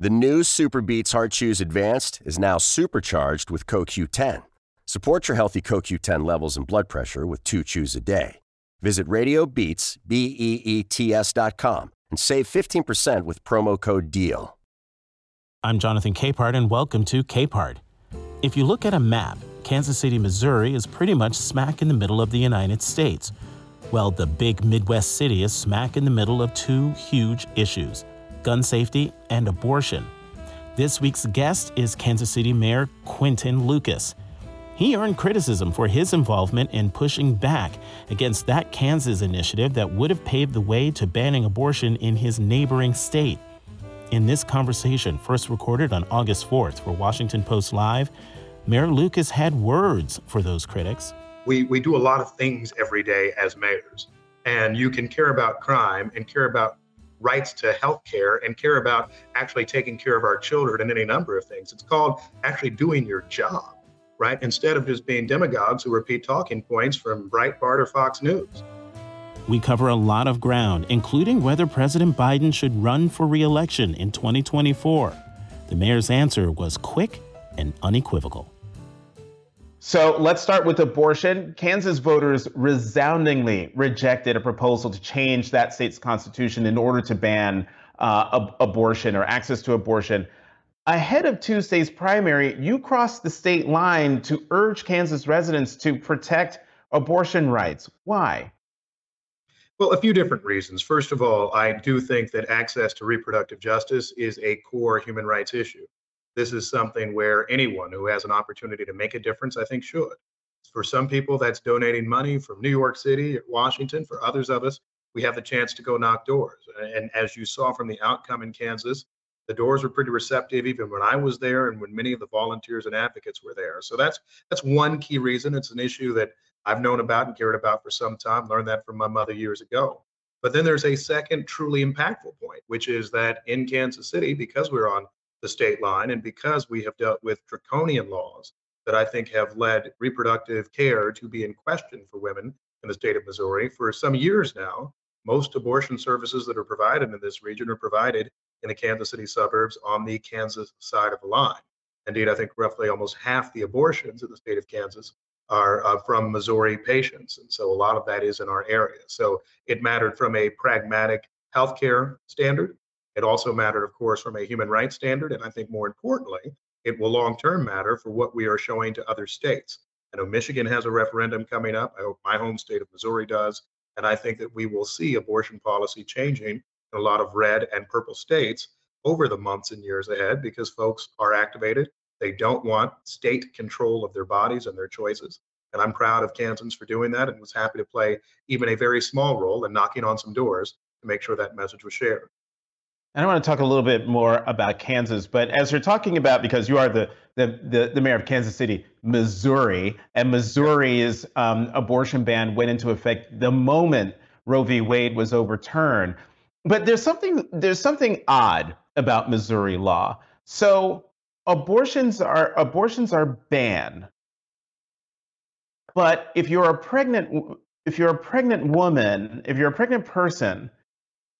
The new SuperBeets Heart Chews Advanced is now supercharged with CoQ10. Support your healthy CoQ10 levels and blood pressure with two chews a day. Visit RadioBeets, B-E-E-T-S dot com and save 15% with promo code DEAL. I'm Jonathan Capehart, and welcome to Capehart. If you look at a map, Kansas City, Missouri is pretty much smack in the middle of the United States. Well, the big Midwest city is smack in the middle of two huge issues gun safety and abortion. This week's guest is Kansas City Mayor Quinton Lucas. He earned criticism for his involvement in pushing back against that Kansas initiative that would have paved the way to banning abortion in his neighboring state. In this conversation, first recorded on August 4th for Washington Post Live, Mayor Lucas had words for those critics. We, we do a lot of things every day as mayors, and you can care about crime and care about rights to health care and care about actually taking care of our children and any number of things. It's called actually doing your job right? Instead of just being demagogues who repeat talking points from Breitbart or Fox News. We cover a lot of ground, including whether President Biden should run for re election in 2024. The mayor's answer was quick and unequivocal. So let's start with abortion. Kansas voters resoundingly rejected a proposal to change that state's constitution in order to ban uh, ab- abortion or access to abortion. Ahead of Tuesday's primary, you crossed the state line to urge Kansas residents to protect abortion rights. Why? Well, a few different reasons. First of all, I do think that access to reproductive justice is a core human rights issue. This is something where anyone who has an opportunity to make a difference, I think, should. For some people, that's donating money from New York City or Washington. For others of us, we have the chance to go knock doors. And as you saw from the outcome in Kansas, the doors were pretty receptive even when I was there and when many of the volunteers and advocates were there. So that's that's one key reason. It's an issue that I've known about and cared about for some time. Learned that from my mother years ago. But then there's a second truly impactful point, which is that in Kansas City, because we're on the state line and because we have dealt with draconian laws that I think have led reproductive care to be in question for women in the state of Missouri for some years now, most abortion services that are provided in this region are provided in the Kansas City suburbs on the Kansas side of the line. Indeed, I think roughly almost half the abortions in the state of Kansas are uh, from Missouri patients. And so a lot of that is in our area. So it mattered from a pragmatic healthcare standard. It also mattered, of course, from a human rights standard. And I think more importantly, it will long term matter for what we are showing to other states. I know Michigan has a referendum coming up. I hope my home state of Missouri does. And I think that we will see abortion policy changing in a lot of red and purple states over the months and years ahead because folks are activated. They don't want state control of their bodies and their choices. And I'm proud of Kansans for doing that and was happy to play even a very small role in knocking on some doors to make sure that message was shared. And I want to talk a little bit more about Kansas, but as you're talking about, because you are the the, the, the mayor of Kansas City, Missouri, and Missouri's um, abortion ban went into effect the moment Roe v. Wade was overturned. But there's something there's something odd about Missouri law. So abortions are abortions are banned. But if you're a pregnant if you're a pregnant woman, if you're a pregnant person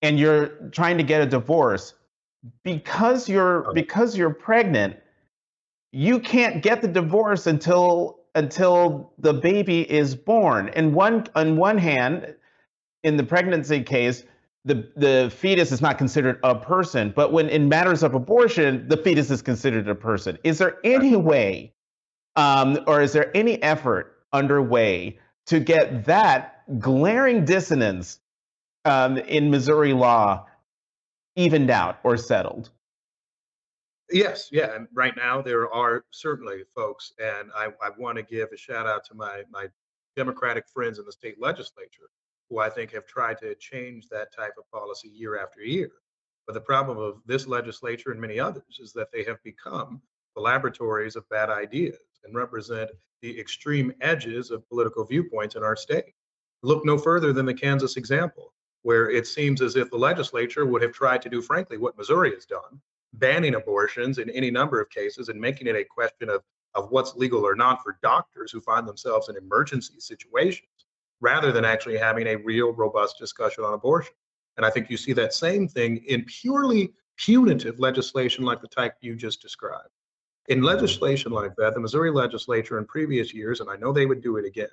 and you're trying to get a divorce because you're because you're pregnant, you can't get the divorce until until the baby is born. And one on one hand, in the pregnancy case, the the fetus is not considered a person, but when in matters of abortion, the fetus is considered a person. Is there any way, um, or is there any effort underway to get that glaring dissonance um, in Missouri law evened out or settled? Yes, yeah, and right now there are certainly folks, and I, I want to give a shout out to my my Democratic friends in the state legislature who I think have tried to change that type of policy year after year. But the problem of this legislature and many others is that they have become the laboratories of bad ideas and represent the extreme edges of political viewpoints in our state. Look no further than the Kansas example, where it seems as if the legislature would have tried to do, frankly, what Missouri has done, banning abortions in any number of cases and making it a question of, of what's legal or not for doctors who find themselves in emergency situations rather than actually having a real robust discussion on abortion. And I think you see that same thing in purely punitive legislation like the type you just described. In legislation like that, the Missouri legislature in previous years, and I know they would do it again,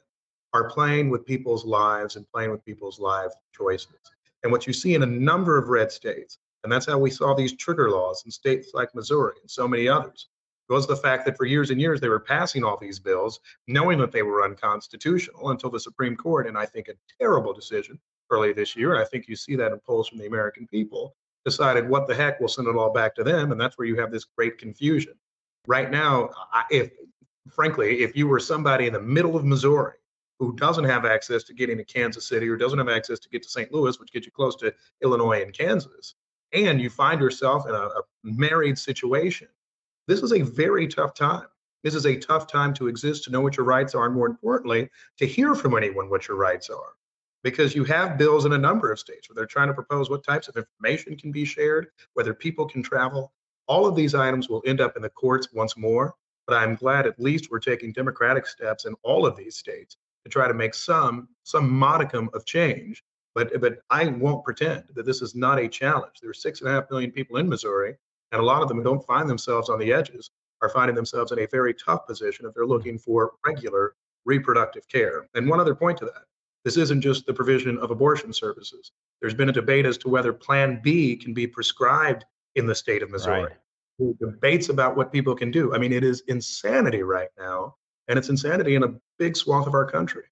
are playing with people's lives and playing with people's life choices. And what you see in a number of red states, and that's how we saw these trigger laws in states like Missouri and so many others, was the fact that for years and years they were passing all these bills knowing that they were unconstitutional until the Supreme Court, and I think a terrible decision early this year, and I think you see that in polls from the American people, decided what the heck, we'll send it all back to them, and that's where you have this great confusion. Right now, if frankly, if you were somebody in the middle of Missouri who doesn't have access to getting to Kansas City or doesn't have access to get to St. Louis, which gets you close to Illinois and Kansas, and you find yourself in a, a married situation this is a very tough time. This is a tough time to exist, to know what your rights are, and more importantly, to hear from anyone what your rights are. Because you have bills in a number of states where they're trying to propose what types of information can be shared, whether people can travel. All of these items will end up in the courts once more. But I'm glad at least we're taking democratic steps in all of these states to try to make some some modicum of change. But but I won't pretend that this is not a challenge. There are six and a half million people in Missouri and a lot of them who don't find themselves on the edges are finding themselves in a very tough position if they're looking for regular reproductive care. And one other point to that this isn't just the provision of abortion services. There's been a debate as to whether Plan B can be prescribed in the state of Missouri. Right. Debates about what people can do. I mean, it is insanity right now, and it's insanity in a big swath of our country.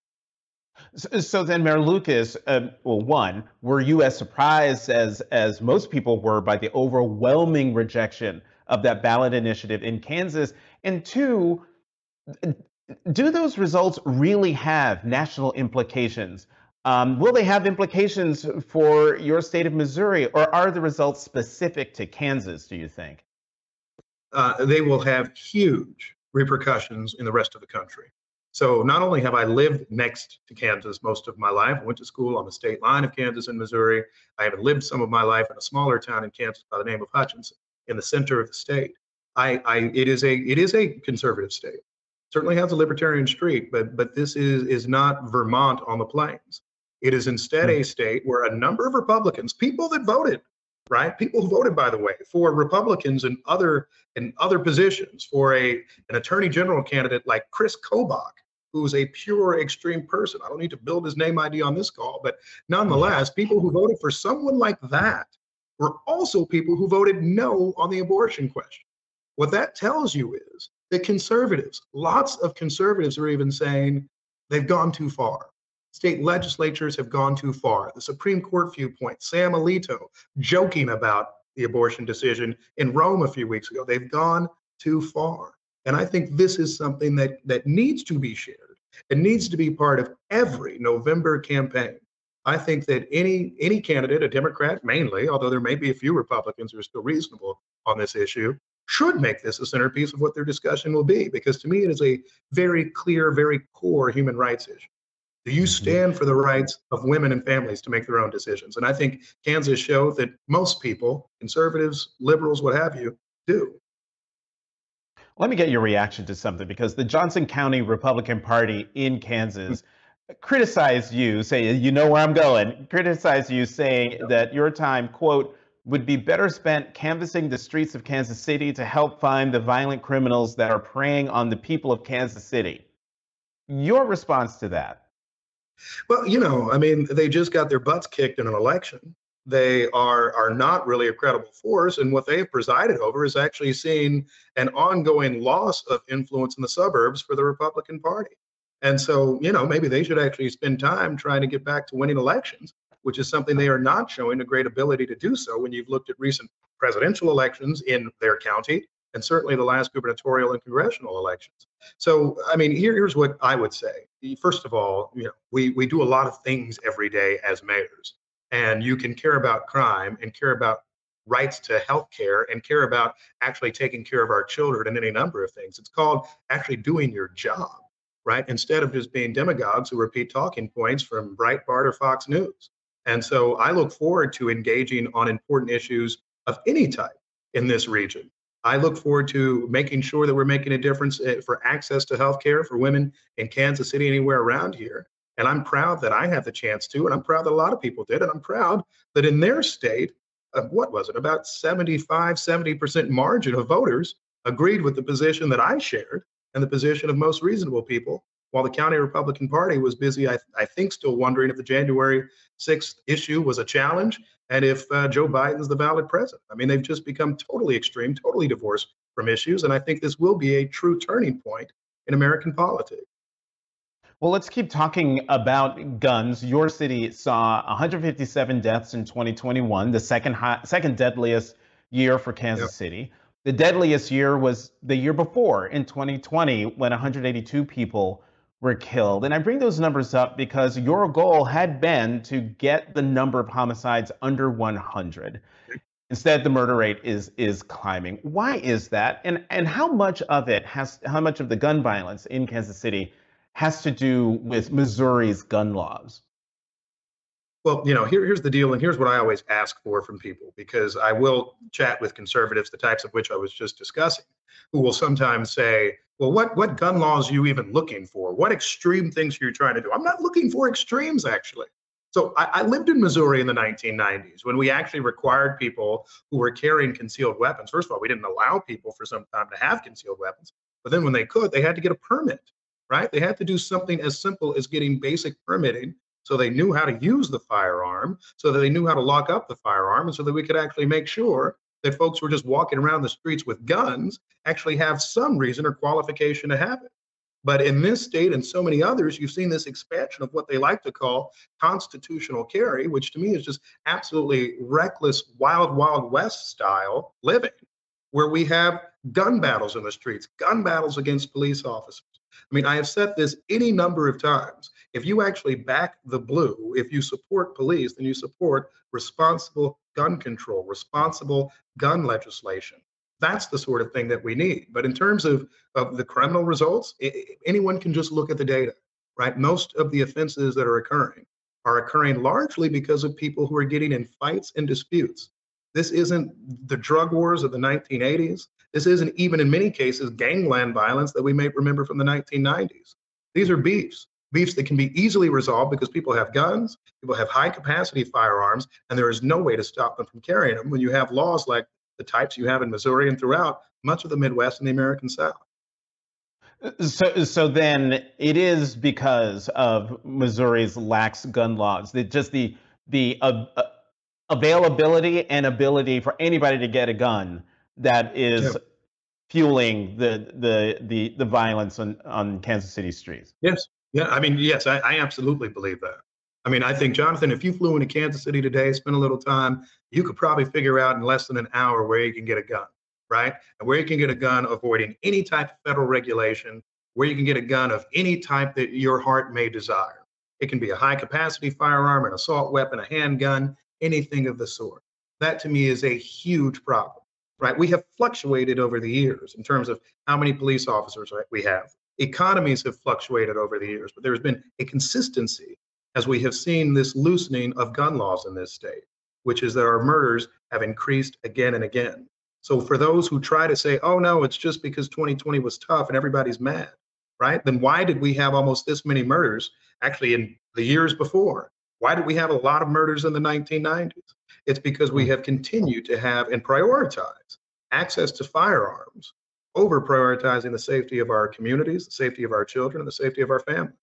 So, so then, Mayor Lucas, uh, well, one, were you as surprised as as most people were by the overwhelming rejection of that ballot initiative in Kansas? And two, do those results really have national implications? Um, will they have implications for your state of Missouri, or are the results specific to Kansas? Do you think? Uh, they will have huge repercussions in the rest of the country. So not only have I lived next to Kansas most of my life, I went to school on the state line of Kansas and Missouri. I have lived some of my life in a smaller town in Kansas by the name of Hutchinson, in the center of the state. I, I it is a it is a conservative state. Certainly has a libertarian streak, but but this is is not Vermont on the plains. It is instead hmm. a state where a number of Republicans, people that voted, right? People who voted, by the way, for Republicans and other in other positions, for a an attorney general candidate like Chris Kobach, who's a pure extreme person. I don't need to build his name ID on this call, but nonetheless, people who voted for someone like that were also people who voted no on the abortion question. What that tells you is that conservatives, lots of conservatives are even saying they've gone too far. State legislatures have gone too far. The Supreme Court viewpoint, Sam Alito joking about the abortion decision in Rome a few weeks ago, they've gone too far. And I think this is something that, that needs to be shared. It needs to be part of every November campaign. I think that any any candidate, a Democrat mainly, although there may be a few Republicans who are still reasonable on this issue, should make this a centerpiece of what their discussion will be. Because to me, it is a very clear, very core human rights issue. Do you mm-hmm. stand for the rights of women and families to make their own decisions? And I think Kansas showed that most people, conservatives, liberals, what have you, do. Let me get your reaction to something because the Johnson County Republican Party in Kansas criticized you, say, you know where I'm going, criticized you saying that your time, quote, would be better spent canvassing the streets of Kansas City to help find the violent criminals that are preying on the people of Kansas City. Your response to that? Well, you know, I mean, they just got their butts kicked in an election. They are are not really a credible force and what they've presided over is actually seen an ongoing loss of influence in the suburbs for the republican party. And so you know maybe they should actually spend time trying to get back to winning elections which is something they are not showing a great ability to do so when you've looked at recent presidential elections in their county and certainly the last gubernatorial and congressional elections so i mean here, here's what i would say first of all you know we, we do a lot of things every day as mayors and you can care about crime and care about rights to health care and care about actually taking care of our children and any number of things. It's called actually doing your job, right? Instead of just being demagogues who repeat talking points from Breitbart or Fox News. And so I look forward to engaging on important issues of any type in this region. I look forward to making sure that we're making a difference eh, for access to health care for women in Kansas City, anywhere around here. And I'm proud that I had the chance to, and I'm proud that a lot of people did. And I'm proud that in their state, what was it, about 75, 70% margin of voters agreed with the position that I shared and the position of most reasonable people, while the county Republican Party was busy, I, I think, still wondering if the January 6th issue was a challenge and if uh, Joe Biden's the valid president. I mean, they've just become totally extreme, totally divorced from issues. And I think this will be a true turning point in American politics. Well, let's keep talking about guns. Your city saw 157 deaths in 2021, the second high, second deadliest year for Kansas yep. City. The deadliest year was the year before in 2020 when 182 people were killed. And I bring those numbers up because your goal had been to get the number of homicides under 100. Instead, the murder rate is is climbing. Why is that? And and how much of it has how much of the gun violence in Kansas City has to do with Missouri's gun laws? Well, you know, here, here's the deal, and here's what I always ask for from people because I will chat with conservatives, the types of which I was just discussing, who will sometimes say, well, what, what gun laws are you even looking for? What extreme things are you trying to do? I'm not looking for extremes, actually. So I, I, lived in Missouri in the 1990s when we actually required people who were carrying concealed weapons. First of all, we didn't allow people for some time to have concealed weapons, but then when they could, they had to get a permit, right? They had to do something as simple as getting basic permitting so they knew how to use the firearm, so that they knew how to lock up the firearm, and so that we could actually make sure that folks who are just walking around the streets with guns actually have some reason or qualification to have it. But in this state and so many others, you've seen this expansion of what they like to call constitutional carry, which to me is just absolutely reckless, wild, wild west style living, where we have gun battles in the streets, gun battles against police officers. I mean, I have said this any number of times if you actually back the blue, if you support police, then you support responsible gun control, responsible gun legislation. That's the sort of thing that we need. But in terms of, of the criminal results, it, anyone can just look at the data, right? Most of the offenses that are occurring are occurring largely because of people who are getting in fights and disputes. This isn't the drug wars of the 1980s. This isn't even in many cases gangland violence that we may remember from the 1990s. These are beefs beefs that can be easily resolved because people have guns, people have high capacity firearms, and there is no way to stop them from carrying them when you have laws like the types you have in Missouri and throughout much of the Midwest and the American South. So, so then it is because of Missouri's lax gun laws that just the the uh, uh, availability and ability for anybody to get a gun that is yeah. fueling the the the the violence on on Kansas City streets. Yes, yeah, I mean, yes, I, I absolutely believe that. I mean, I think, Jonathan, if you flew into Kansas City today, spent a little time, you could probably figure out in less than an hour where you can get a gun, right? And where you can get a gun avoiding any type of federal regulation, where you can get a gun of any type that your heart may desire. It can be a high capacity firearm, an assault weapon, a handgun, anything of the sort. That to me is a huge problem, right? We have fluctuated over the years in terms of how many police officers we have, economies have fluctuated over the years, but there's been a consistency as we have seen this loosening of gun laws in this state, which is that our murders have increased again and again. So for those who try to say, oh no, it's just because 2020 was tough and everybody's mad, right? Then why did we have almost this many murders actually in the years before? Why did we have a lot of murders in the 1990s? It's because we have continued to have and prioritize access to firearms over prioritizing the safety of our communities, the safety of our children, and the safety of our family.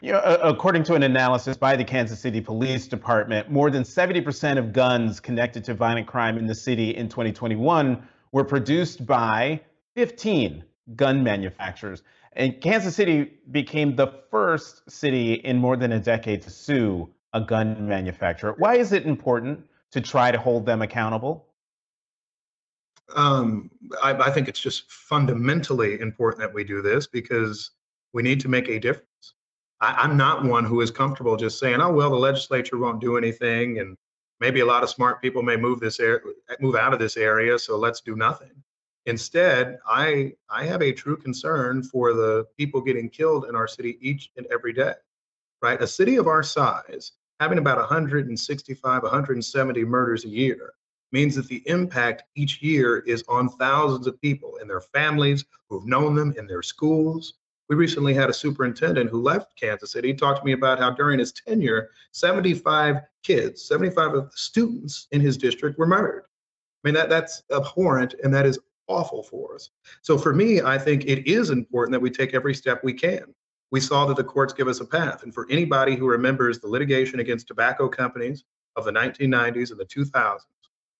You know, according to an analysis by the Kansas City Police Department, more than 70% of guns connected to violent crime in the city in 2021 were produced by 15 gun manufacturers. And Kansas City became the first city in more than a decade to sue a gun manufacturer. Why is it important to try to hold them accountable? Um, I, I, think it's just fundamentally important that we do this because we need to make a difference. I, am not one who is comfortable just saying, "Oh well, the legislature won't do anything," and maybe a lot of smart people may move this air, move out of this area, so let's do nothing. Instead, I I have a true concern for the people getting killed in our city each and every day. Right, a city of our size having about 165, 170 murders a year means that the impact each year is on thousands of people and their families who've known them in their schools, We recently had a superintendent who left Kansas City talk to me about how during his tenure, 75 kids, 75 of the students in his district were murdered. I mean, that, that's abhorrent and that is awful for us. So for me, I think it is important that we take every step we can. We saw that the courts give us a path. And for anybody who remembers the litigation against tobacco companies of the 1990s and the 2000s,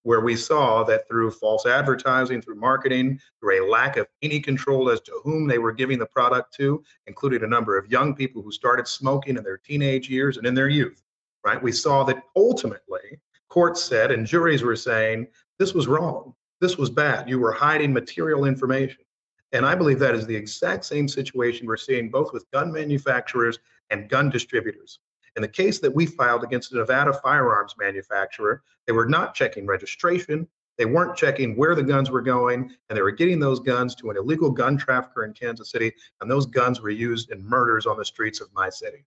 where we saw that through false advertising, through marketing, through a lack of any control as to whom they were giving the product to, including a number of young people who started smoking in their teenage years and in their youth, right? We saw that ultimately courts said and juries were saying this was wrong, this was bad, you were hiding material information. And I believe that is the exact same situation we're seeing both with gun manufacturers and gun distributors. In the case that we filed against a Nevada firearms manufacturer, they were not checking registration. They weren't checking where the guns were going, and they were getting those guns to an illegal gun trafficker in Kansas City, and those guns were used in murders on the streets of my city.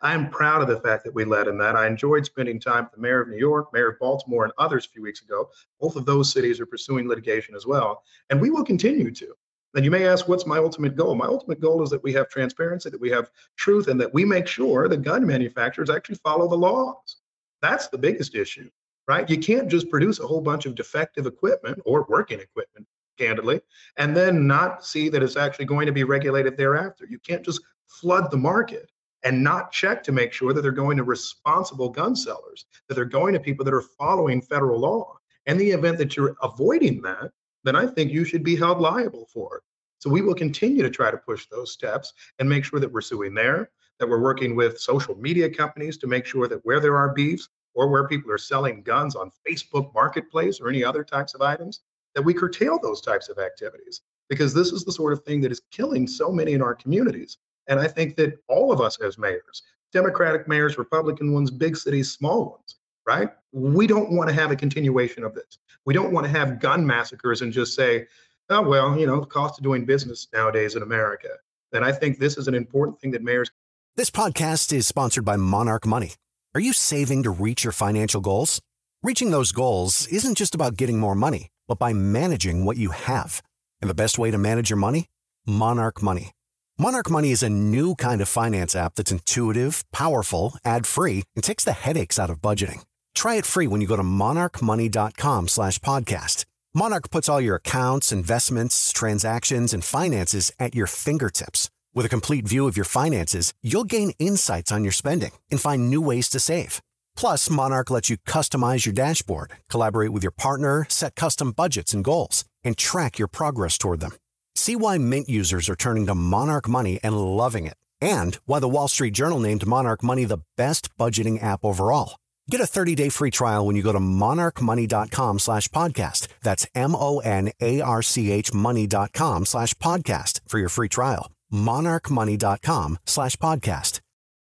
I am proud of the fact that we led in that. I enjoyed spending time with the mayor of New York, mayor of Baltimore, and others a few weeks ago. Both of those cities are pursuing litigation as well, and we will continue to. And you may ask, what's my ultimate goal? My ultimate goal is that we have transparency, that we have truth, and that we make sure the gun manufacturers actually follow the laws. That's the biggest issue, right? You can't just produce a whole bunch of defective equipment or working equipment, candidly, and then not see that it's actually going to be regulated thereafter. You can't just flood the market and not check to make sure that they're going to responsible gun sellers, that they're going to people that are following federal law. In the event that you're avoiding that, then I think you should be held liable for it. So we will continue to try to push those steps and make sure that we're suing there, that we're working with social media companies to make sure that where there are beefs or where people are selling guns on Facebook Marketplace or any other types of items, that we curtail those types of activities because this is the sort of thing that is killing so many in our communities. And I think that all of us as mayors, Democratic mayors, Republican ones, big cities, small ones, right? We don't want to have a continuation of this. We don't want to have gun massacres and just say, oh, well, you know, the cost of doing business nowadays in America. And I think this is an important thing that mayors. This podcast is sponsored by Monarch Money. Are you saving to reach your financial goals? Reaching those goals isn't just about getting more money, but by managing what you have. And the best way to manage your money? Monarch Money. Monarch Money is a new kind of finance app that's intuitive, powerful, ad-free, and takes the headaches out of budgeting. Try it free when you go to monarchmoney.com slash podcast. Monarch puts all your accounts, investments, transactions, and finances at your fingertips. With a complete view of your finances, you'll gain insights on your spending and find new ways to save. Plus, Monarch lets you customize your dashboard, collaborate with your partner, set custom budgets and goals, and track your progress toward them. See why Mint users are turning to Monarch Money and loving it, and why the Wall Street Journal named Monarch Money the best budgeting app overall. Get a 30-day free trial when you go to monarchmoney.com slash podcast. That's M-O-N-A-R-C-H money.com slash podcast for your free trial. monarchmoney.com slash podcast.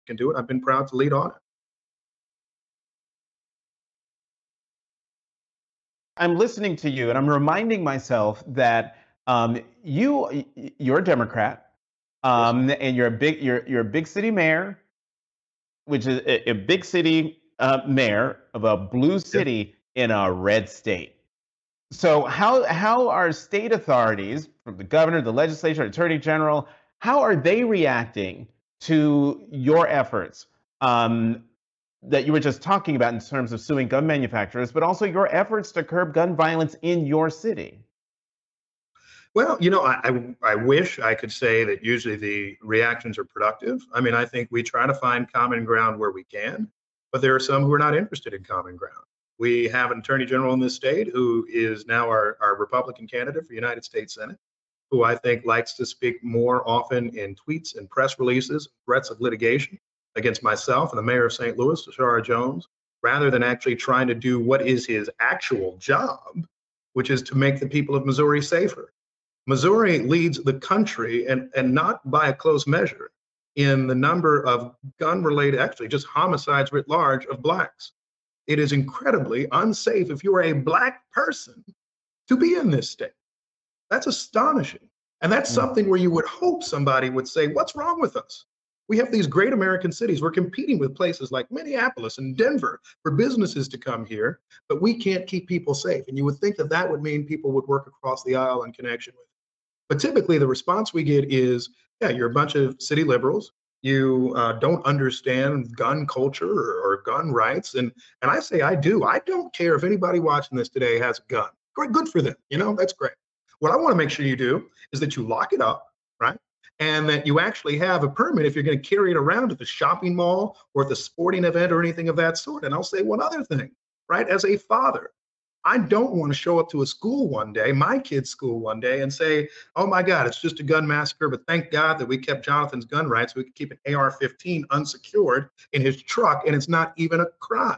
Can do it. I've been proud to lead on it. I'm listening to you and I'm reminding myself that um, you you're a Democrat um, and you're a big you're you're a big city mayor, which is a, a big city uh, mayor of a blue city in a red state. So how how are state authorities, from the governor, the legislature, attorney general, how are they reacting to your efforts um, that you were just talking about in terms of suing gun manufacturers, but also your efforts to curb gun violence in your city? Well, you know, I, I, I, wish I could say that usually the reactions are productive. I mean, I think we try to find common ground where we can but there are some who are not interested in common ground. We have an attorney general in this state who is now our, our Republican candidate for United States Senate, who I think likes to speak more often in tweets and press releases, threats of litigation against myself and the mayor of St. Louis, Tishaura Jones, rather than actually trying to do what is his actual job, which is to make the people of Missouri safer. Missouri leads the country, and, and not by a close measure, in the number of gun related, actually just homicides writ large of blacks. It is incredibly unsafe if you are a black person to be in this state. That's astonishing. And that's mm. something where you would hope somebody would say, What's wrong with us? We have these great American cities. We're competing with places like Minneapolis and Denver for businesses to come here, but we can't keep people safe. And you would think that that would mean people would work across the aisle in connection with it. But typically, the response we get is Yeah, you're a bunch of city liberals. You uh, don't understand gun culture or, or gun rights, and and I say I do. I don't care if anybody watching this today has a gun. Great, good for them. You know, that's great. What I want to make sure you do is that you lock it up, right? And that you actually have a permit if you're going to carry it around at the shopping mall or at the sporting event or anything of that sort. And I'll say one other thing, right? As a father, I don't want to show up to a school one day, my kid's school one day, and say, oh my God, it's just a gun massacre. But thank God that we kept Jonathan's gun rights. We could keep an AR 15 unsecured in his truck, and it's not even a crime.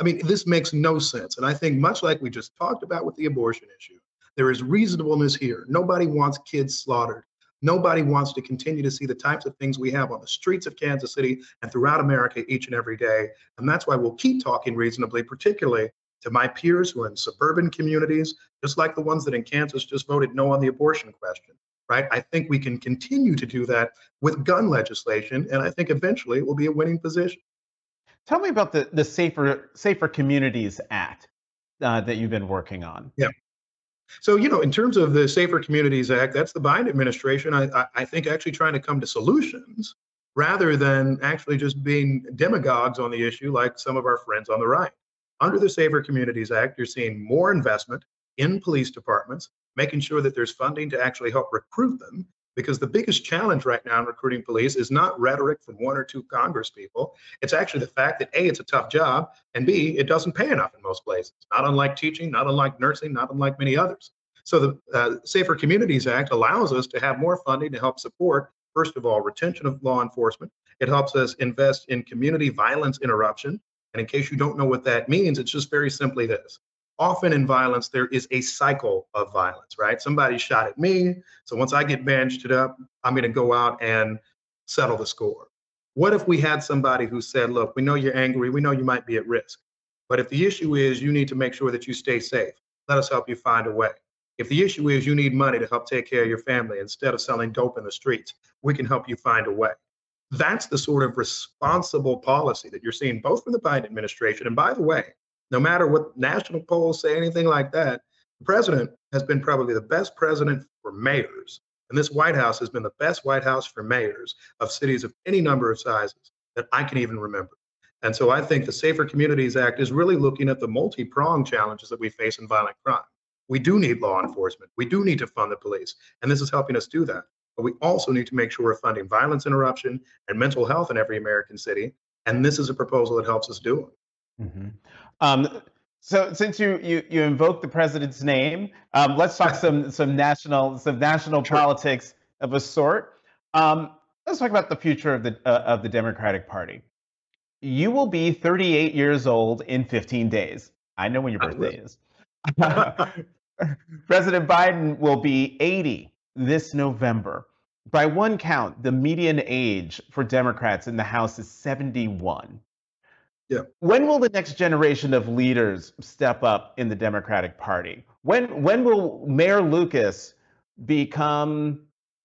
I mean, this makes no sense. And I think, much like we just talked about with the abortion issue, there is reasonableness here. Nobody wants kids slaughtered. Nobody wants to continue to see the types of things we have on the streets of Kansas City and throughout America each and every day. And that's why we'll keep talking reasonably, particularly to my peers who are in suburban communities, just like the ones that in Kansas just voted no on the abortion question, right? I think we can continue to do that with gun legislation, and I think eventually it will be a winning position. Tell me about the, the Safer Safer Communities Act uh, that you've been working on. Yeah. So, you know, in terms of the Safer Communities Act, that's the Biden administration, I, I think, actually trying to come to solutions rather than actually just being demagogues on the issue like some of our friends on the right. Under the Safer Communities Act, you're seeing more investment in police departments, making sure that there's funding to actually help recruit them. Because the biggest challenge right now in recruiting police is not rhetoric from one or two Congress people. It's actually the fact that A, it's a tough job, and B, it doesn't pay enough in most places, not unlike teaching, not unlike nursing, not unlike many others. So the uh, Safer Communities Act allows us to have more funding to help support, first of all, retention of law enforcement. It helps us invest in community violence interruption. And in case you don't know what that means, it's just very simply this. Often in violence, there is a cycle of violence, right? Somebody shot at me. So once I get bandaged up, I'm going to go out and settle the score. What if we had somebody who said, look, we know you're angry. We know you might be at risk. But if the issue is you need to make sure that you stay safe, let us help you find a way. If the issue is you need money to help take care of your family instead of selling dope in the streets, we can help you find a way. That's the sort of responsible policy that you're seeing both from the Biden administration. And by the way, no matter what national polls say, anything like that, the president has been probably the best president for mayors. And this White House has been the best White House for mayors of cities of any number of sizes that I can even remember. And so I think the Safer Communities Act is really looking at the multi pronged challenges that we face in violent crime. We do need law enforcement. We do need to fund the police. And this is helping us do that. But we also need to make sure we're funding violence interruption and mental health in every American city. And this is a proposal that helps us do it. Mm-hmm. Um, so since you, you you invoke the president's name, um, let's talk some some national some national sure. politics of a sort. Um, let's talk about the future of the uh, of the Democratic Party. You will be 38 years old in 15 days. I know when your birthday is. President Biden will be 80 this November. By one count, the median age for Democrats in the House is 71. Yeah. When will the next generation of leaders step up in the Democratic Party? When when will Mayor Lucas become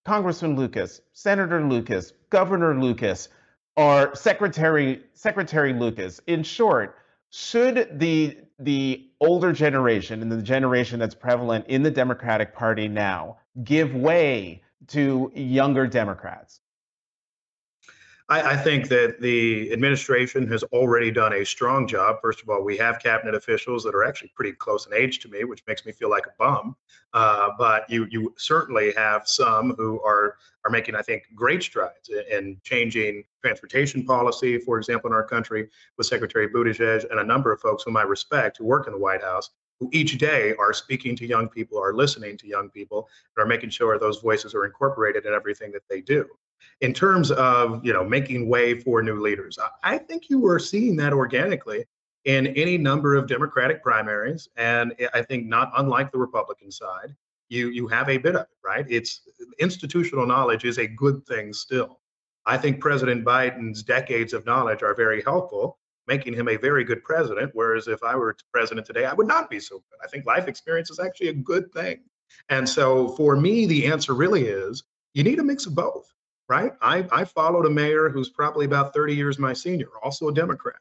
Congressman Lucas, Senator Lucas, Governor Lucas, or Secretary Secretary Lucas? In short, should the the older generation and the generation that's prevalent in the Democratic Party now give way to younger Democrats? I, I, think that the administration has already done a strong job. First of all, we have cabinet officials that are actually pretty close in age to me, which makes me feel like a bum. Uh, but you you certainly have some who are are making, I think, great strides in, in changing transportation policy, for example, in our country, with Secretary Buttigieg and a number of folks whom I respect who work in the White House who each day are speaking to young people, are listening to young people, and are making sure those voices are incorporated in everything that they do in terms of you know making way for new leaders. I think you were seeing that organically in any number of democratic primaries and i think not unlike the republican side you you have a bit of it right? It's institutional knowledge is a good thing still. I think president biden's decades of knowledge are very helpful making him a very good president whereas if i were president today i would not be so good. I think life experience is actually a good thing. And so for me the answer really is you need a mix of both right? I, I followed a mayor who's probably about 30 years my senior, also a Democrat.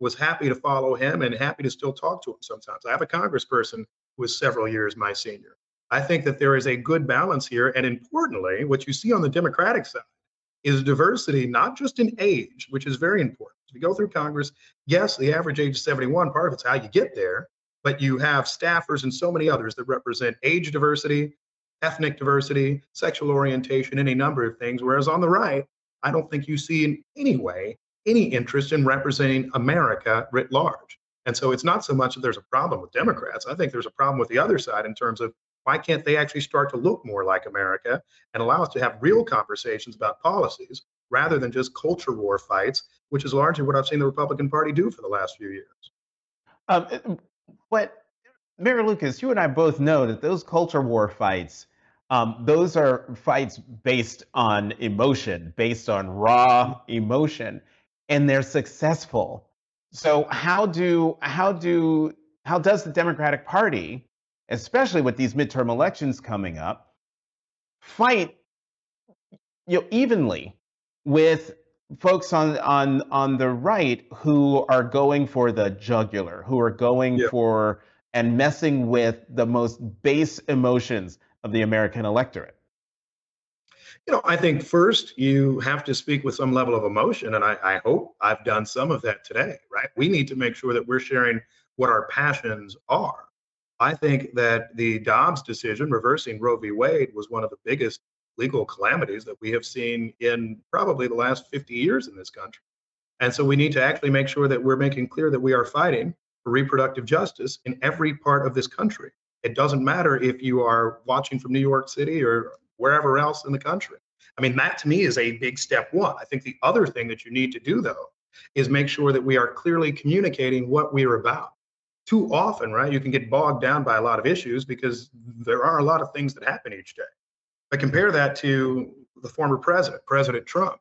Was happy to follow him and happy to still talk to him sometimes. I have a congressperson who is several years my senior. I think that there is a good balance here. And importantly, what you see on the Democratic side is diversity, not just in age, which is very important. If you go through Congress, yes, the average age is 71, part of it's how you get there, but you have staffers and so many others that represent age diversity, ethnic diversity, sexual orientation, any number of things. Whereas on the right, I don't think you see in any way any interest in representing America writ large. And so it's not so much that there's a problem with Democrats. I think there's a problem with the other side in terms of why can't they actually start to look more like America and allow us to have real conversations about policies rather than just culture war fights, which is largely what I've seen the Republican Party do for the last few years. Um, but Mayor Lucas, you and I both know that those culture war fights, um, those are fights based on emotion, based on raw emotion, and they're successful. So how do how do how does the Democratic Party especially with these midterm elections coming up, fight you know, evenly with folks on on on the right who are going for the jugular, who are going yeah. for and messing with the most base emotions of the American electorate. You know, I think first you have to speak with some level of emotion, and I, I hope I've done some of that today. Right? We need to make sure that we're sharing what our passions are. I think that the Dobbs decision reversing Roe v. Wade was one of the biggest legal calamities that we have seen in probably the last 50 years in this country. And so we need to actually make sure that we're making clear that we are fighting for reproductive justice in every part of this country. It doesn't matter if you are watching from New York City or wherever else in the country. I mean, that to me is a big step one. I think the other thing that you need to do, though, is make sure that we are clearly communicating what we are about too often, right, you can get bogged down by a lot of issues because there are a lot of things that happen each day. But compare that to the former president, President Trump,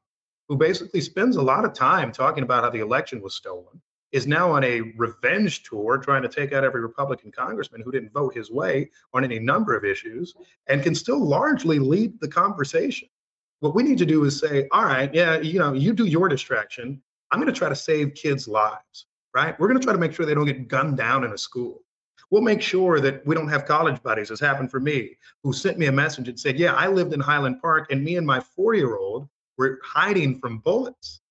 who basically spends a lot of time talking about how the election was stolen, is now on a revenge tour trying to take out every Republican congressman who didn't vote his way on any number of issues and can still largely lead the conversation. What we need to do is say, all right, yeah, you know, you do your distraction. I'm going to try to save kids' lives right? We're going to try to make sure they don't get gunned down in a school. We'll make sure that we don't have college buddies, as happened for me, who sent me a message and said, Yeah, I lived in Highland Park and me and my four year old were hiding from bullets.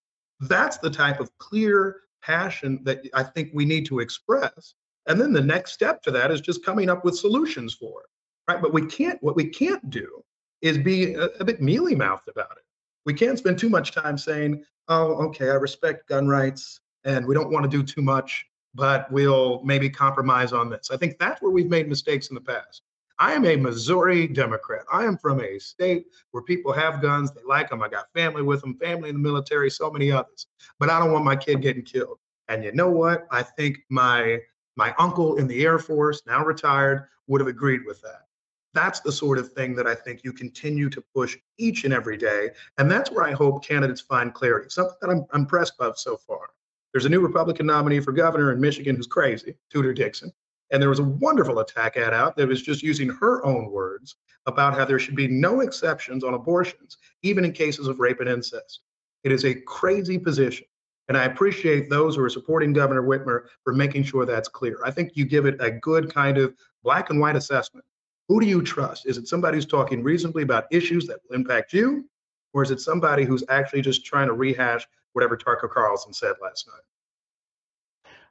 That's the type of clear passion that I think we need to express. And then the next step to that is just coming up with solutions for it, right? But we can't, what we can't do is be a, a bit mealy mouthed about it. We can't spend too much time saying, oh, okay, I respect gun rights and we don't want to do too much, but we'll maybe compromise on this. I think that's where we've made mistakes in the past. I am a Missouri Democrat. I am from a state where people have guns, they like them. I got family with them, family in the military, so many others. But I don't want my kid getting killed. And you know what? I think my my uncle in the Air Force, now retired, would have agreed with that. That's the sort of thing that I think you continue to push each and every day. And that's where I hope candidates find clarity, something that I'm impressed by so far. There's a new Republican nominee for governor in Michigan who's crazy, Tudor Dixon. And there was a wonderful attack ad out that was just using her own words about how there should be no exceptions on abortions, even in cases of rape and incest. It is a crazy position. And I appreciate those who are supporting Governor Whitmer for making sure that's clear. I think you give it a good kind of black and white assessment. Who do you trust? Is it somebody who's talking reasonably about issues that will impact you? Or is it somebody who's actually just trying to rehash whatever Tucker Carlson said last night.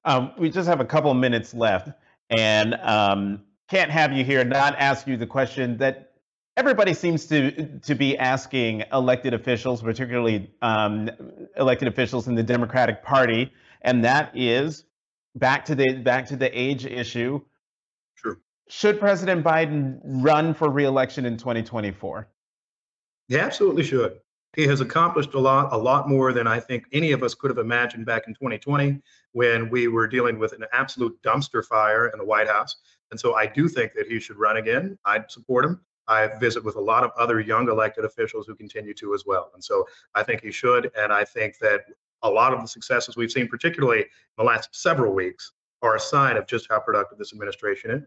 Um, we just have a couple minutes left, and um, can't have you here not ask you the question that everybody seems to to be asking elected officials, particularly um, elected officials in the Democratic Party, and that is back to the back to the age issue. True. Should President Biden run for reelection in 2024? He absolutely should. He has accomplished a lot, a lot more than I think any of us could have imagined back in 2020 when we were dealing with an absolute dumpster fire in the White House. And so I do think that he should run again. I'd support him. I visit with a lot of other young elected officials who continue to as well. And so I think he should. And I think that a lot of the successes we've seen, particularly in the last several weeks, are a sign of just how productive this administration is.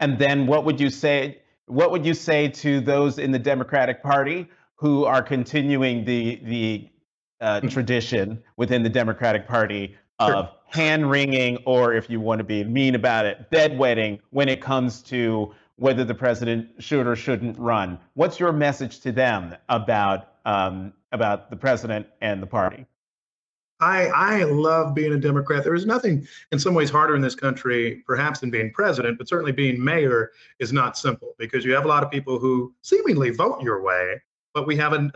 And then what would you say? What would you say to those in the Democratic Party who are continuing the the uh, hmm. tradition within the Democratic Party of sure. hand wringing, or if you want to be mean about it, bedwetting when it comes to whether the president should or shouldn't run. What's your message to them about um, about the president and the party? I, I love being a Democrat. There is nothing in some ways harder in this country, perhaps, than being president, but certainly being mayor is not simple because you have a lot of people who seemingly vote your way, but we have a,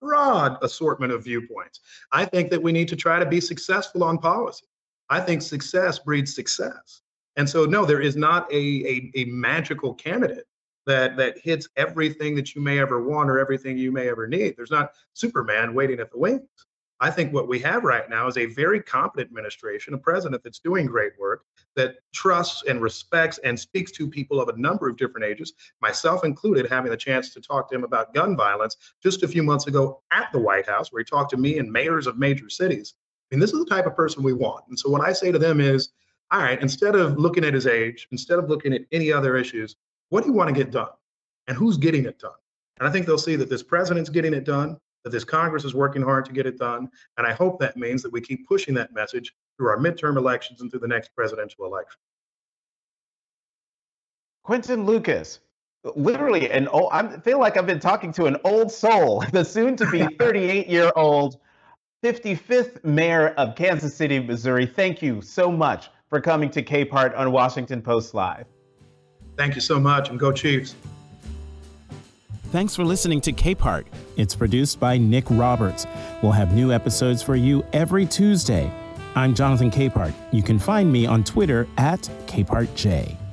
broad assortment of viewpoints. I think that we need to try to be successful on policy. I think success breeds success. And so, no, there is not a, a, a magical candidate that that hits everything that you may ever want or everything you may ever need. There's not Superman waiting at the wings. I think what we have right now is a very competent administration, a president that's doing great work, that trusts and respects and speaks to people of a number of different ages, myself included, having the chance to talk to him about gun violence just a few months ago at the White House, where he talked to me and mayors of major cities. I mean, this is the type of person we want. And so what I say to them is, all right, instead of looking at his age, instead of looking at any other issues, what do you want to get done? And who's getting it done? And I think they'll see that this president's getting it done that this Congress is working hard to get it done. And I hope that means that we keep pushing that message through our midterm elections and through the next presidential election. Quinton Lucas, literally an old, I feel like I've been talking to an old soul, the soon to be 38 year old 55th mayor of Kansas City, Missouri. Thank you so much for coming to Capehart on Washington Post Live. Thank you so much, and go Chiefs. Thanks for listening to Capehart. It's produced by Nick Roberts. We'll have new episodes for you every Tuesday. I'm Jonathan Capehart. You can find me on Twitter at CapehartJ.